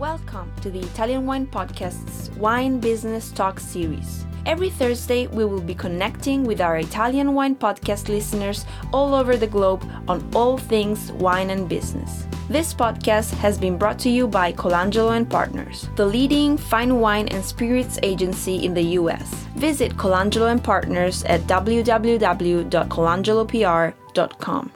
Welcome to the Italian Wine Podcast's Wine Business Talk series. Every Thursday, we will be connecting with our Italian Wine Podcast listeners all over the globe on all things wine and business. This podcast has been brought to you by Colangelo and Partners, the leading fine wine and spirits agency in the US. Visit Colangelo and Partners at www.colangelopr.com.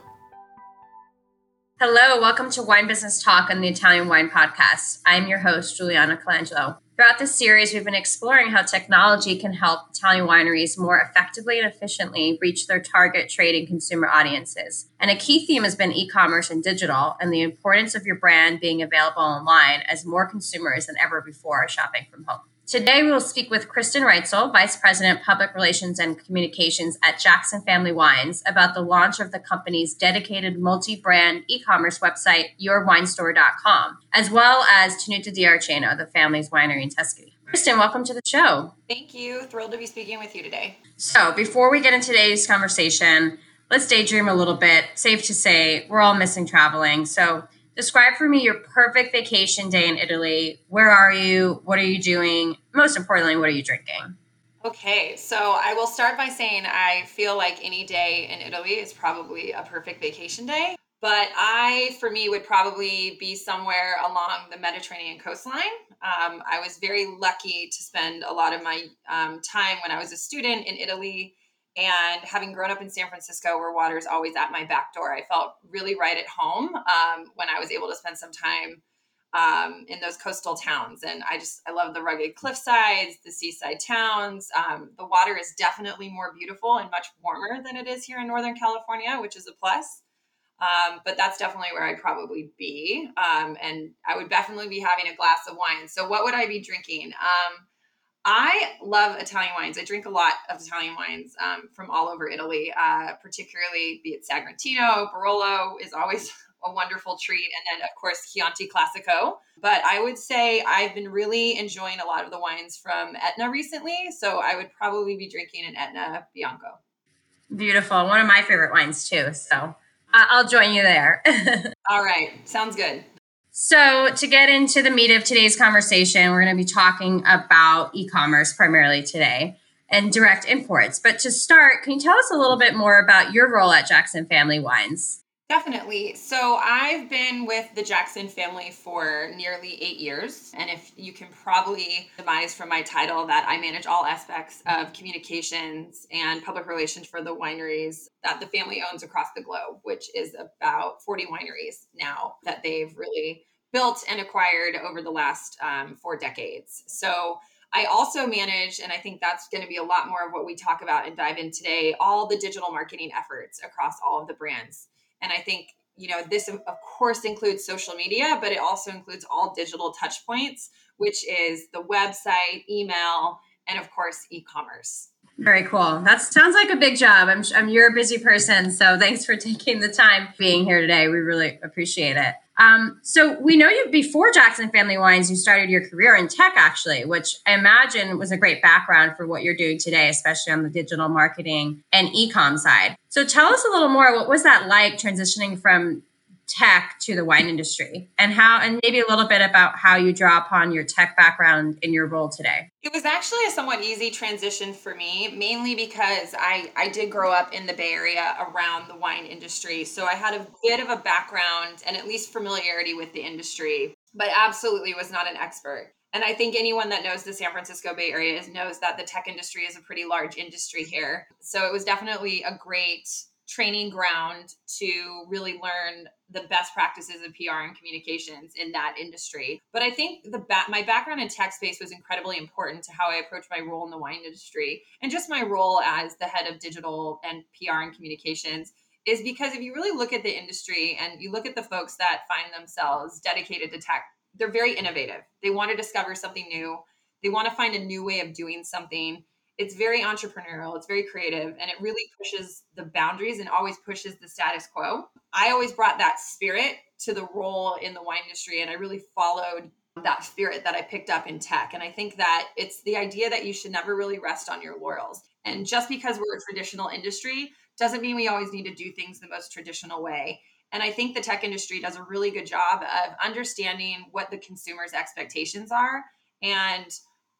Hello, welcome to Wine Business Talk on the Italian Wine Podcast. I'm your host, Juliana Colangelo. Throughout this series, we've been exploring how technology can help Italian wineries more effectively and efficiently reach their target trade and consumer audiences. And a key theme has been e commerce and digital, and the importance of your brand being available online as more consumers than ever before are shopping from home. Today, we will speak with Kristen Reitzell, Vice President, Public Relations and Communications at Jackson Family Wines, about the launch of the company's dedicated multi brand e commerce website, yourwinestore.com, as well as Tenuta di Arceno, the family's winery in Tuscany. Kristen, welcome to the show. Thank you. Thrilled to be speaking with you today. So, before we get into today's conversation, let's daydream a little bit. Safe to say, we're all missing traveling. So, Describe for me your perfect vacation day in Italy. Where are you? What are you doing? Most importantly, what are you drinking? Okay, so I will start by saying I feel like any day in Italy is probably a perfect vacation day. But I, for me, would probably be somewhere along the Mediterranean coastline. Um, I was very lucky to spend a lot of my um, time when I was a student in Italy and having grown up in San Francisco, where water is always at my back door, I felt really right at home um, when I was able to spend some time um, in those coastal towns. And I just, I love the rugged cliff sides, the seaside towns. Um, the water is definitely more beautiful and much warmer than it is here in Northern California, which is a plus. Um, but that's definitely where I'd probably be. Um, and I would definitely be having a glass of wine. So, what would I be drinking? Um, I love Italian wines. I drink a lot of Italian wines um, from all over Italy, uh, particularly be it Sagrantino, Barolo is always a wonderful treat. And then, of course, Chianti Classico. But I would say I've been really enjoying a lot of the wines from Etna recently. So I would probably be drinking an Etna Bianco. Beautiful. One of my favorite wines, too. So I'll join you there. all right. Sounds good. So, to get into the meat of today's conversation, we're going to be talking about e commerce primarily today and direct imports. But to start, can you tell us a little bit more about your role at Jackson Family Wines? Definitely. So I've been with the Jackson family for nearly eight years. And if you can probably demise from my title that I manage all aspects of communications and public relations for the wineries that the family owns across the globe, which is about 40 wineries now that they've really built and acquired over the last um, four decades. So I also manage, and I think that's going to be a lot more of what we talk about and dive in today, all the digital marketing efforts across all of the brands. And I think, you know, this of course includes social media, but it also includes all digital touch points, which is the website, email, and of course, e-commerce. Very cool. That sounds like a big job. I'm, I'm you're a busy person, so thanks for taking the time being here today. We really appreciate it. Um, so we know you before Jackson Family Wines, you started your career in tech, actually, which I imagine was a great background for what you're doing today, especially on the digital marketing and e-com side. So tell us a little more. What was that like transitioning from tech to the wine industry? And how and maybe a little bit about how you draw upon your tech background in your role today. It was actually a somewhat easy transition for me mainly because i i did grow up in the bay area around the wine industry. So i had a bit of a background and at least familiarity with the industry but absolutely was not an expert. And I think anyone that knows the San Francisco Bay Area knows that the tech industry is a pretty large industry here. So it was definitely a great training ground to really learn the best practices of PR and communications in that industry. But I think the ba- my background in tech space was incredibly important to how I approach my role in the wine industry and just my role as the head of digital and PR and communications is because if you really look at the industry and you look at the folks that find themselves dedicated to tech, they're very innovative. They want to discover something new. They want to find a new way of doing something it's very entrepreneurial it's very creative and it really pushes the boundaries and always pushes the status quo i always brought that spirit to the role in the wine industry and i really followed that spirit that i picked up in tech and i think that it's the idea that you should never really rest on your laurels and just because we're a traditional industry doesn't mean we always need to do things the most traditional way And I think the tech industry does a really good job of understanding what the consumer's expectations are. And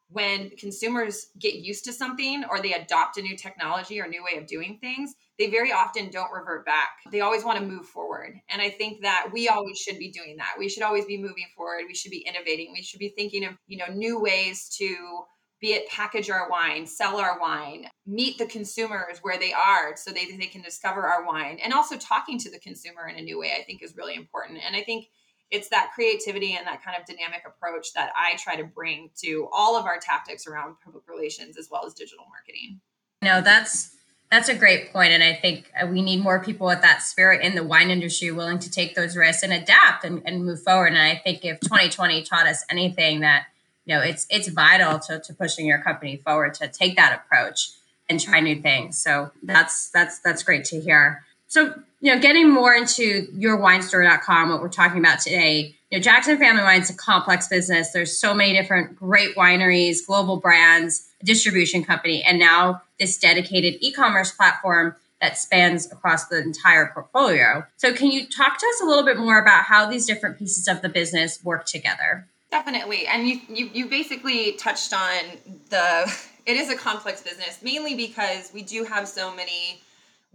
when consumers get used to something or they adopt a new technology or new way of doing things, they very often don't revert back. They always want to move forward. And I think that we always should be doing that. We should always be moving forward. We should be innovating. We should be thinking of, you know, new ways to be it package our wine, sell our wine, meet the consumers where they are so they, they can discover our wine. And also talking to the consumer in a new way, I think is really important. And I think it's that creativity and that kind of dynamic approach that I try to bring to all of our tactics around public relations as well as digital marketing. No, that's that's a great point and I think uh, we need more people with that spirit in the wine industry willing to take those risks and adapt and, and move forward and I think if 2020 taught us anything that you know it's it's vital to, to pushing your company forward to take that approach and try new things so that's that's that's great to hear so you know getting more into yourwinestore.com what we're talking about today you know jackson family wine is a complex business. There's so many different great wineries global brands distribution company and now this dedicated e-commerce platform that spans across the entire portfolio. So can you talk to us a little bit more about how these different pieces of the business work together? Definitely. And you, you you basically touched on the it is a complex business mainly because we do have so many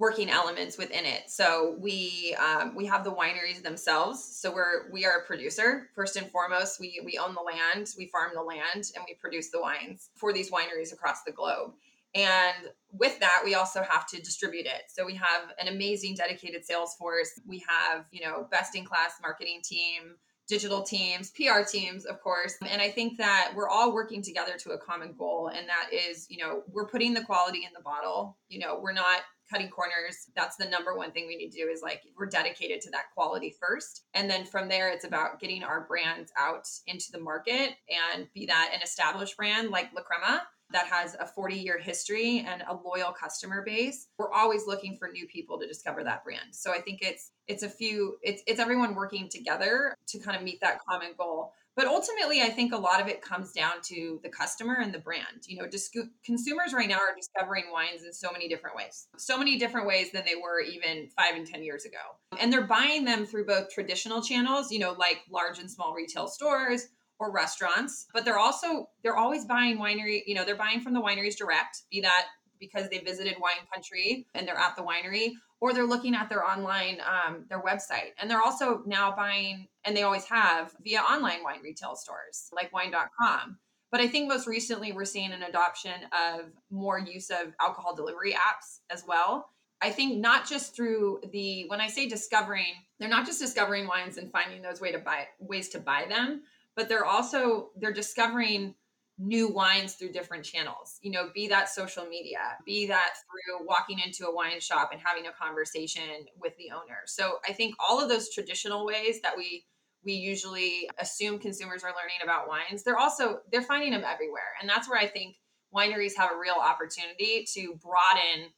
working elements within it. So we um, we have the wineries themselves. So we're we are a producer first and foremost. We we own the land, we farm the land, and we produce the wines for these wineries across the globe. And with that, we also have to distribute it. So we have an amazing dedicated sales force. We have you know best in class marketing team digital teams, PR teams, of course. And I think that we're all working together to a common goal. And that is, you know, we're putting the quality in the bottle. You know, we're not cutting corners. That's the number one thing we need to do is like we're dedicated to that quality first. And then from there, it's about getting our brands out into the market and be that an established brand like La Crema that has a 40 year history and a loyal customer base we're always looking for new people to discover that brand. So i think it's it's a few it's it's everyone working together to kind of meet that common goal. But ultimately i think a lot of it comes down to the customer and the brand. You know dis- consumers right now are discovering wines in so many different ways so many different ways than they were even five and ten years ago. And they're buying them through both traditional channels you know like large and small retail stores or restaurants, but they're also they're always buying winery, you know, they're buying from the wineries direct, be that because they visited wine country and they're at the winery or they're looking at their online um, their website. And they're also now buying and they always have via online wine retail stores like wine.com but i think most recently we're seeing an adoption of more use of alcohol delivery apps as well. I think not just through the when i say discovering they're not just discovering wines and finding those way to buy ways to buy them but they're also they're discovering new wines through different channels you know be that social media be that through walking into a wine shop and having a conversation with the owner. So i think all of those traditional ways that we we usually assume consumers are learning about wines they're also they're finding them everywhere. And that's where i think wineries have a real opportunity to broaden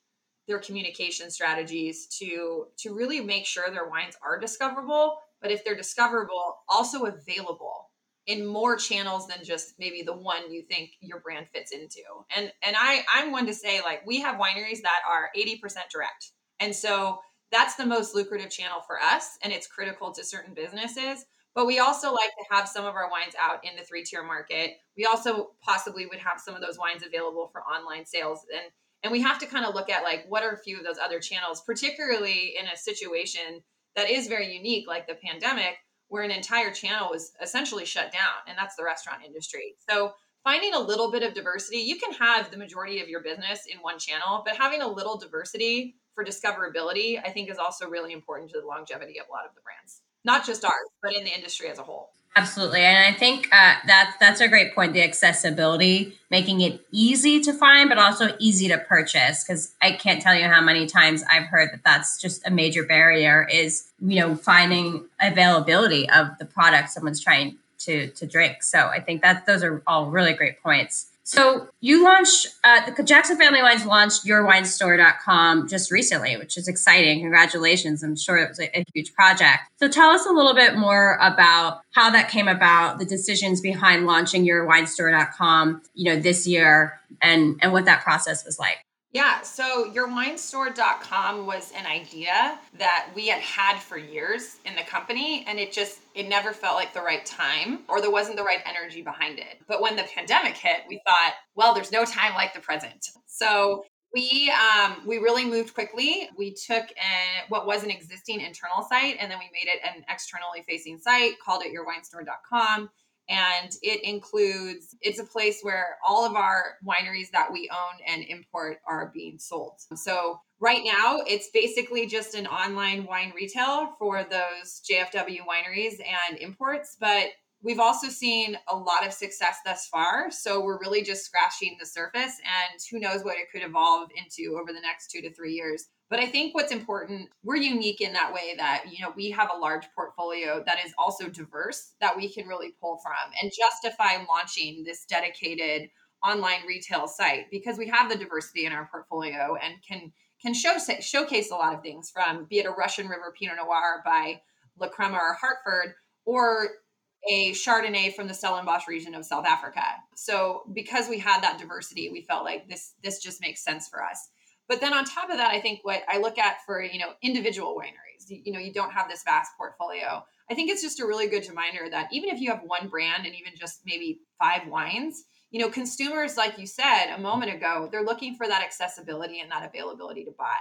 their communication strategies to to really make sure their wines are discoverable but if they're discoverable also available in more channels than just maybe the one you think your brand fits into. And and I I'm one to say like we have wineries that are 80% direct. And so that's the most lucrative channel for us and it's critical to certain businesses. But we also like to have some of our wines out in the three tier market. We also possibly would have some of those wines available for online sales and and we have to kind of look at like what are a few of those other channels particularly in a situation that is very unique like the pandemic where an entire channel was essentially shut down, and that's the restaurant industry. So finding a little bit of diversity, you can have the majority of your business in one channel, but having a little diversity for discoverability, I think is also really important to the longevity of a lot of the brands, not just ours, but in the industry as a whole. Absolutely, and I think uh, that that's a great point. The accessibility, making it easy to find, but also easy to purchase. Because I can't tell you how many times I've heard that that's just a major barrier. Is you know finding availability of the product someone's trying to to drink. So I think that those are all really great points. So you launched, uh, the Jackson Family Wines launched yourwinestore.com just recently, which is exciting. Congratulations. I'm sure it was a, a, huge project. So tell us a little bit more about how that came about, the decisions behind launching yourwinestore.com, you know, this year and, and what that process was like. Yeah, so yourwinestore.com was an idea that we had had for years in the company and it just it never felt like the right time or there wasn't the right energy behind it. But when the pandemic hit, we thought, well, there's no time like the present. So we um, we really moved quickly. We took an, what was an existing internal site and then we made it an externally facing site, called it yourwinestore.com and it includes it's a place where all of our wineries that we own and import are being sold. So right now it's basically just an online wine retail for those jfw wineries and imports but we've also seen a lot of success thus far so we're really just scratching the surface and who knows what it could evolve into over the next two to three years. But I think what's important, we're unique in that way that, you know, we have a large portfolio that is also diverse that we can really pull from and justify launching this dedicated online retail site because we have the diversity in our portfolio and can can show showcase a lot of things from be it a Russian River Pinot Noir by La Crema or Hartford or a Chardonnay from the Stellenbosch region of South Africa. So because we had that diversity, we felt like this this just makes sense for us. But then on top of that, I think what I look at for, you know, individual wineries, you, know, you don't have this vast portfolio. I think it's just a really good reminder that even if you have one brand and even just maybe five wines, you know, consumers, like you said a moment ago, they're looking for that accessibility and that availability to buy.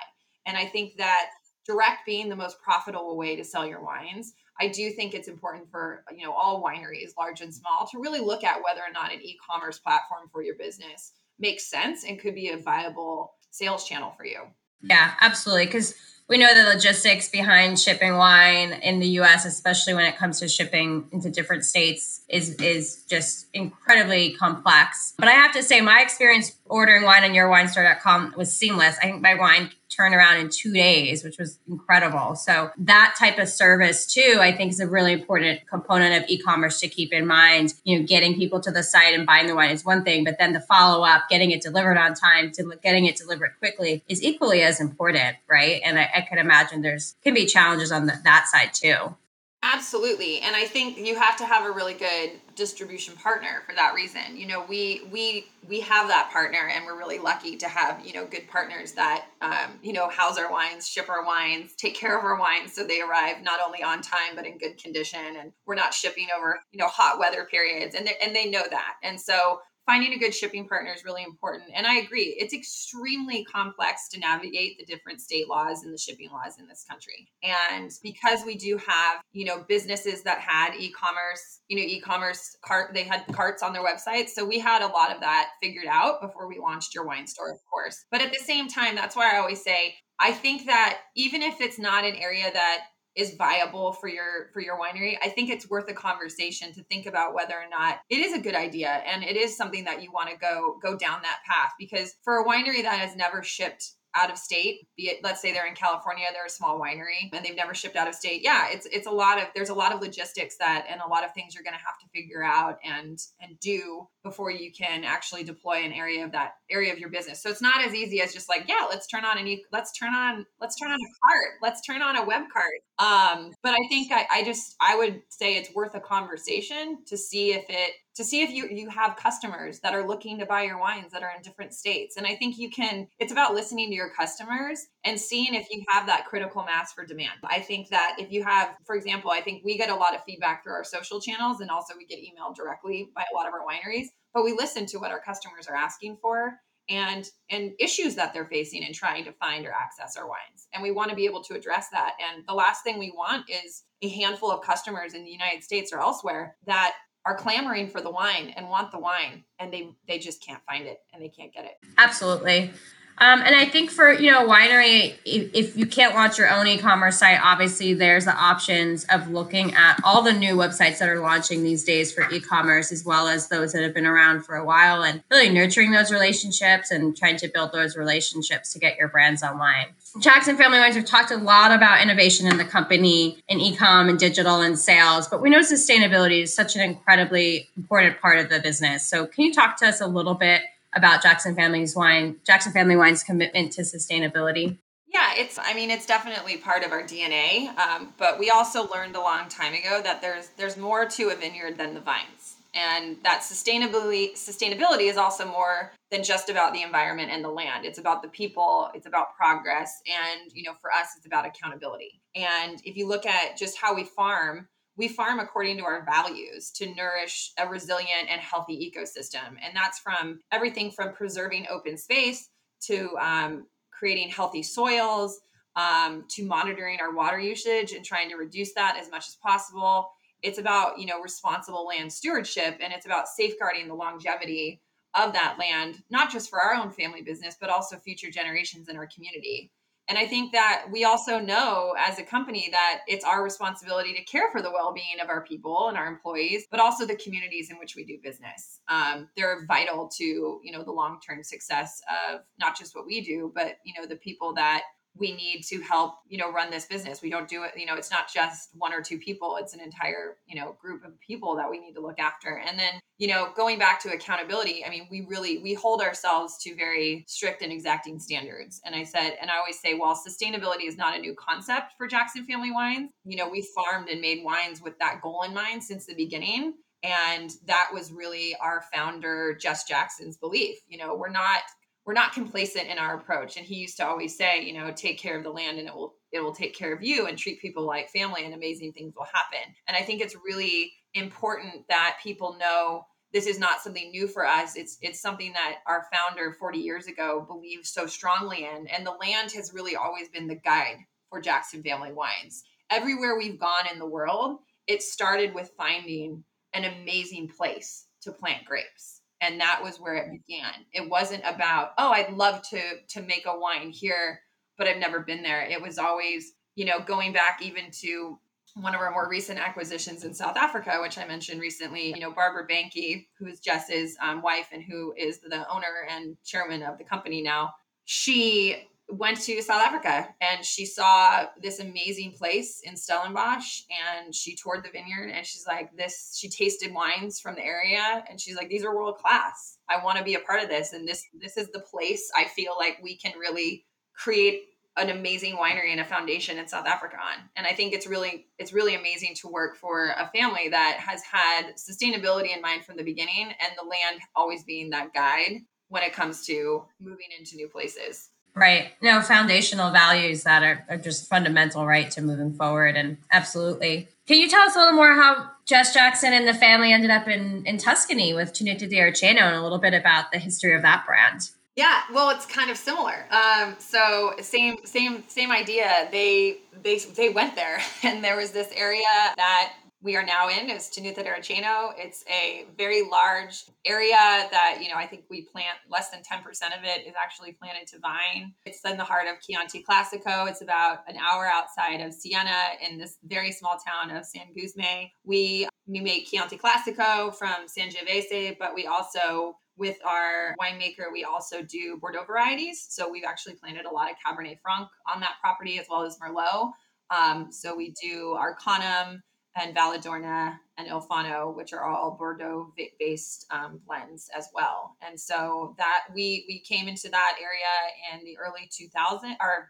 And I think that direct being the most profitable way to sell your wines, I do think it's important for, you know, all wineries, large and small, to really look at whether or not an e-commerce platform for your business makes sense and could be a viable sales channel for you. Yeah, absolutely. Because we know the logistics behind shipping wine in the US, especially when it comes to shipping into different states, is is just incredibly complex. But I have to say, my experience ordering wine on yourwinestore.com was seamless. I think my wine turned around in two days, which was incredible. So that type of service too, I think is a really important component of e-commerce to keep in mind. You know, getting people to the site and buying the wine is one thing, but then the follow up, getting it delivered on time, to getting it delivered quickly is equally as important, right? And I, I can imagine there's can be challenges on the, that side too. Absolutely. And I think you have to have a really good distribution partner for that reason. You know, we we we have that partner and we're really lucky to have, you know, good partners that um, you know, house our wines, ship our wines, take care of our wines so they arrive not only on time but in good condition and we're not shipping over, you know, hot weather periods and they, and they know that. And so finding a good shipping partner is really important. And I agree, it's extremely complex to navigate the different state laws and the shipping laws in this country. And because we do have, you know, businesses that had e-commerce, you know, e-commerce cart, they had carts on their website. So we had a lot of that figured out before we launched your wine store, of course. But at the same time, that's why I always say, I think that even if it's not an area that is viable for your for your winery i think it's worth a conversation to think about whether or not it is a good idea and it is something that you want to go go down that path because for a winery that has never shipped out of state be it let's say they're in california they're a small winery and they've never shipped out of state. Yeah it's it's a lot of there's a lot of logistics that and a lot of things you're going to have to figure out and and do before you can actually deploy an area of that area of your business. So it's not as easy as just like yeah let's turn on a new let's turn on let's turn on a cart let's turn on a web cart. Um but i think I, I just i would say it's worth a conversation to see if it to see if you you have customers that are looking to buy your wines that are in different states. And i think you can it's about listening to your customers and seeing if you have that critical mass for demand. I think that if you have for example i think we get a lot of feedback through our social channels and also we get emailed directly by a lot of our wineries but we listen to what our customers are asking for and and issues that they're facing and trying to find or access our wines. And we want to be able to address that. And the last thing we want is a handful of customers in the united states or elsewhere that are clamoring for the wine and want the wine and they they just can't find it and they can't get it absolutely um, and I think for you know winery, if, if, you can't launch your own e-commerce site, obviously there's the options of looking at all the new websites that are launching these days for e-commerce, as well as those that have been around for a while, and really nurturing those relationships and trying to build those relationships to get your brands online. Jackson Family Wines have talked a lot about innovation in the company in e-com and digital and sales, but we know sustainability is such an incredibly important part of the business. So can you talk to us a little bit about Jackson Family's wine, Jackson Family Wine's commitment to sustainability? Yeah, it's. I mean, it's definitely part of our DNA. Um, but we also learned a long time ago that there's there's more to a vineyard than the vines. And that sustainability sustainability is also more than just about the environment and the land. It's about the people it's about progress and you know for us it's about accountability. And if you look at just how we farm we farm according to our values to nourish a resilient and healthy ecosystem. And that's from everything from preserving open space to um, creating healthy soils um, to monitoring our water usage and trying to reduce that as much as possible it's about you know responsible land stewardship and it's about safeguarding the longevity of that land not just for our own family business but also future generations in our community. And i think that we also know as a company that it's our responsibility to care for the well-being of our people and our employees but also the communities in which we do business. Um, they're vital to you know the long-term success of not just what we do but you know the people that we need to help you know run this business. We don't do it you know it's not just one or two people it's an entire you know group of people that we need to look after. And then you know going back to accountability i mean we really we hold ourselves to very strict and exacting standards. And i said and i always say while sustainability is not a new concept for jackson family wines you know we farmed and made wines with that goal in mind since the beginning. And that was really our founder jess jackson's belief. You know we're not we're not complacent in our approach. And he used to always say you know take care of the land and it will it will take care of you and treat people like family and amazing things will happen. And i think it's really important that people know this is not something new for us. It's it's something that our founder 40 years ago believed so strongly in. And the land has really always been the guide for jackson family wines. Everywhere we've gone in the world it started with finding an amazing place to plant grapes and that was where it began. It wasn't about oh i'd love to to make a wine here but i've never been there. It was always you know going back even to one of our more recent acquisitions in south africa which i mentioned recently you know barbara banke who is jess's um, wife and who is the owner and chairman of the company now. She went to South Africa and she saw this amazing place in Stellenbosch and she toured the vineyard and she's like this she tasted wines from the area and she's like these are world class. I want to be a part of this and this this is the place I feel like we can really create an amazing winery and a foundation in South Africa on. And I think it's really it's really amazing to work for a family that has had sustainability in mind from the beginning and the land always being that guide when it comes to moving into new places. Right. No, foundational values that are, are just fundamental, right, to moving forward. And absolutely. Can you tell us a little more how Jess Jackson and the family ended up in, in Tuscany with Tenuta di Arceno and a little bit about the history of that brand? Yeah, well, it's kind of similar. Um, so same, same, same idea. They they they went there, and there was this area that we are now in is Tenuta di Arceno. It's a very large area that, you know, I think we plant less than 10% of it is actually planted to vine. It's in the heart of Chianti Classico. It's about an hour outside of Siena in this very small town of San Gusme. We, we make Chianti Classico from Sangiovese, but we also with our winemaker, we also do Bordeaux varieties. So we've actually planted a lot of Cabernet Franc on that property as well as Merlot. Um, so we do Arcanum, and Valadorna and Il Fauno, which are all Bordeaux based um, blends as well. And so that we we came into that area in the early 2000 or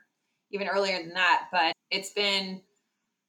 even earlier than that, but it's been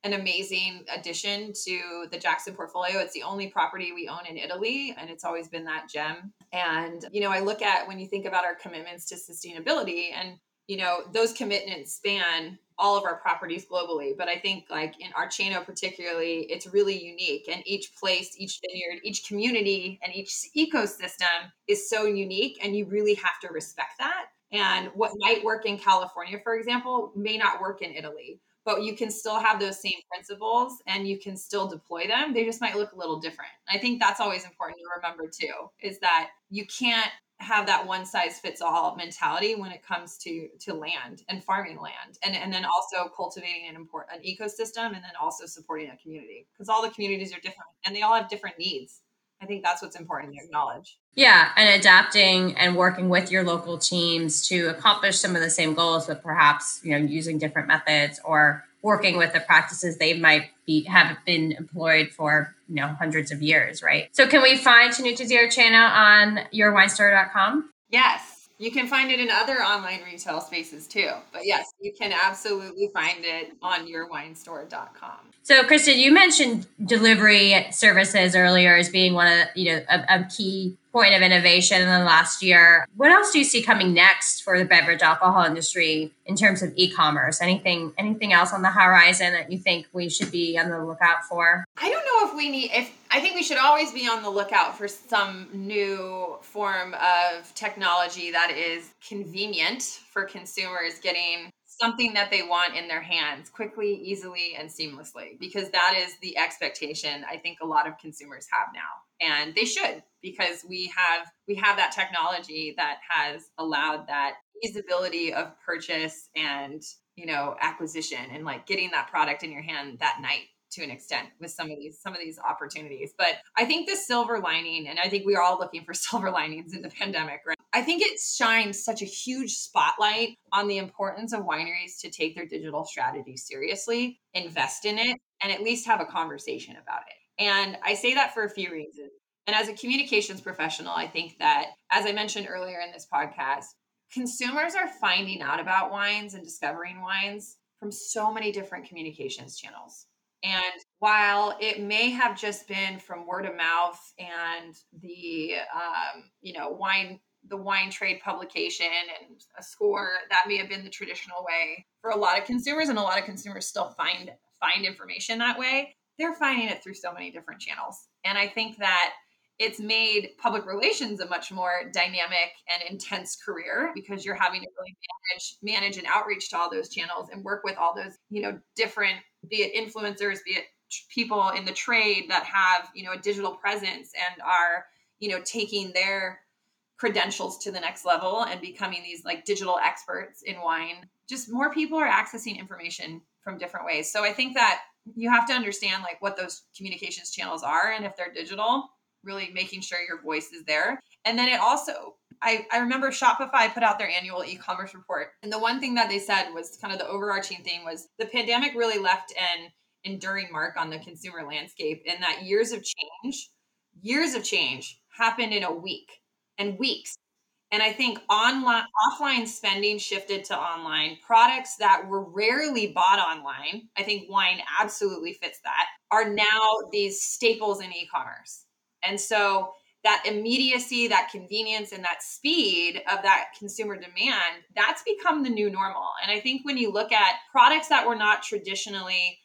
an amazing addition to the Jackson portfolio. It's the only property we own in Italy, and it's always been that gem. And, you know, I look at when you think about our commitments to sustainability, and, you know, those commitments span all of our properties globally. But I think like in Arceno particularly, it's really unique. And each place, each vineyard, each community, and each ecosystem is so unique. And you really have to respect that. And what might work in California, for example, may not work in Italy. But you can still have those same principles and you can still deploy them. They just might look a little different. I think that's always important to remember too, is that you can't have that one size fits all mentality when it comes to to land and farming land. And and then also cultivating an important an ecosystem and then also supporting a community. Because all the communities are different and they all have different needs. I think that's what's important to acknowledge. Yeah and adapting and working with your local teams to accomplish some of the same goals but perhaps you know using different methods or working with the practices they might be have been employed for you know hundreds of years, right? So can we find Tenuta di Arceno on yourwinestore.com? Yes. You can find it in other online retail spaces too. But yes, you can absolutely find it on yourwinestore.com. So, Kristen, you mentioned delivery services earlier as being one of you know a, a key point of innovation in the last year. What else do you see coming next for the beverage alcohol industry in terms of e-commerce? Anything anything else on the horizon that you think we should be on the lookout for? I don't know if we need if I think we should always be on the lookout for some new form of technology that is convenient for consumers getting something that they want in their hands quickly, easily, and seamlessly because that is the expectation I think a lot of consumers have now. And they should because we have we have that technology that has allowed that easeability of purchase and you know acquisition and like getting that product in your hand that night to an extent with some of these some of these opportunities. But i think the silver lining and i think we are all looking for silver linings in the pandemic right? I think it shines such a huge spotlight on the importance of wineries to take their digital strategy seriously invest in it and at least have a conversation about it and i say that for a few reasons and as a communications professional i think that as i mentioned earlier in this podcast consumers are finding out about wines and discovering wines from so many different communications channels and while it may have just been from word of mouth and the, um, you know, wine, the wine trade publication and a score, that may have been the traditional way for a lot of consumers, and a lot of consumers still find find information that way. They're finding it through so many different channels, and I think that it's made public relations a much more dynamic and intense career because you're having to really manage manage and outreach to all those channels and work with all those you know different be it influencers be it people in the trade that have you know a digital presence and are you know taking their credentials to the next level and becoming these like digital experts in wine. Just more people are accessing information from different ways. So i think that you have to understand like what those communications channels are and if they're digital really making sure your voice is there. And then it also, I, I remember Shopify put out their annual e-commerce report. And the one thing that they said was kind of the overarching thing was the pandemic really left an enduring mark on the consumer landscape and that years of change, years of change happened in a week and weeks. And I think online offline spending shifted to online. Products that were rarely bought online, I think wine absolutely fits that, are now these staples in e-commerce. And so that immediacy, that convenience, and that speed of that consumer demand, that's become the new normal. And I think when you look at products that were not traditionally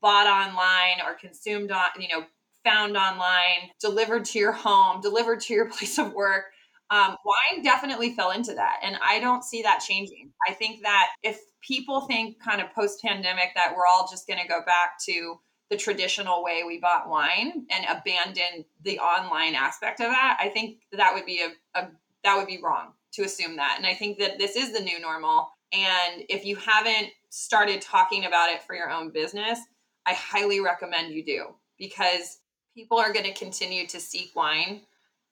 bought online or consumed on, you know, found online, delivered to your home, delivered to your place of work, um, wine definitely fell into that. And I don't see that changing. I think that if people think kind of post pandemic that we're all just going to go back to the traditional way we bought wine and abandon the online aspect of that, I think that would be a, a that would be wrong to assume that. And I think that this is the new normal. And if you haven't started talking about it for your own business, I highly recommend you do because people are going to continue to seek wine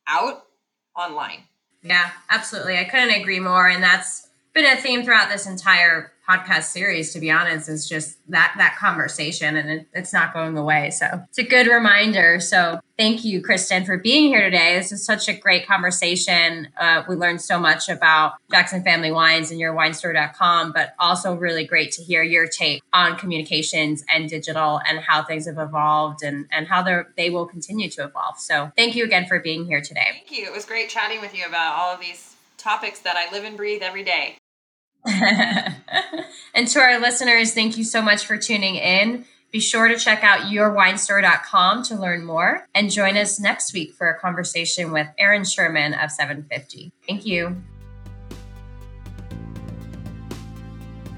out online. Yeah, absolutely. I couldn't agree more. And that's been a theme throughout this entire podcast series to be honest is just that that conversation and it, it's not going away. So it's a good reminder. So thank you kristen for being here today. This is such a great conversation. Uh, we learned so much about jackson family wines and yourwinestore.com but also really great to hear your take on communications and digital and how things have evolved and and how they will continue to evolve. So thank you again for being here today. Thank you. It was great chatting with you about all of these topics that i live and breathe every day and to our listeners, thank you so much for tuning in. Be sure to check out yourwinestore.com to learn more and join us next week for a conversation with Aaron Sherman of 750. Thank you.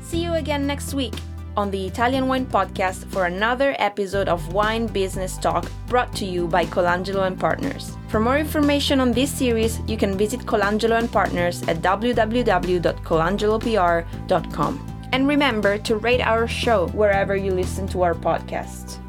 See you again next week on the Italian Wine Podcast for another episode of Wine Business Talk brought to you by Colangelo and Partners. For more information on this series, you can visit Colangelo and Partners at www.colangelopr.com. And remember to rate our show wherever you listen to our podcast.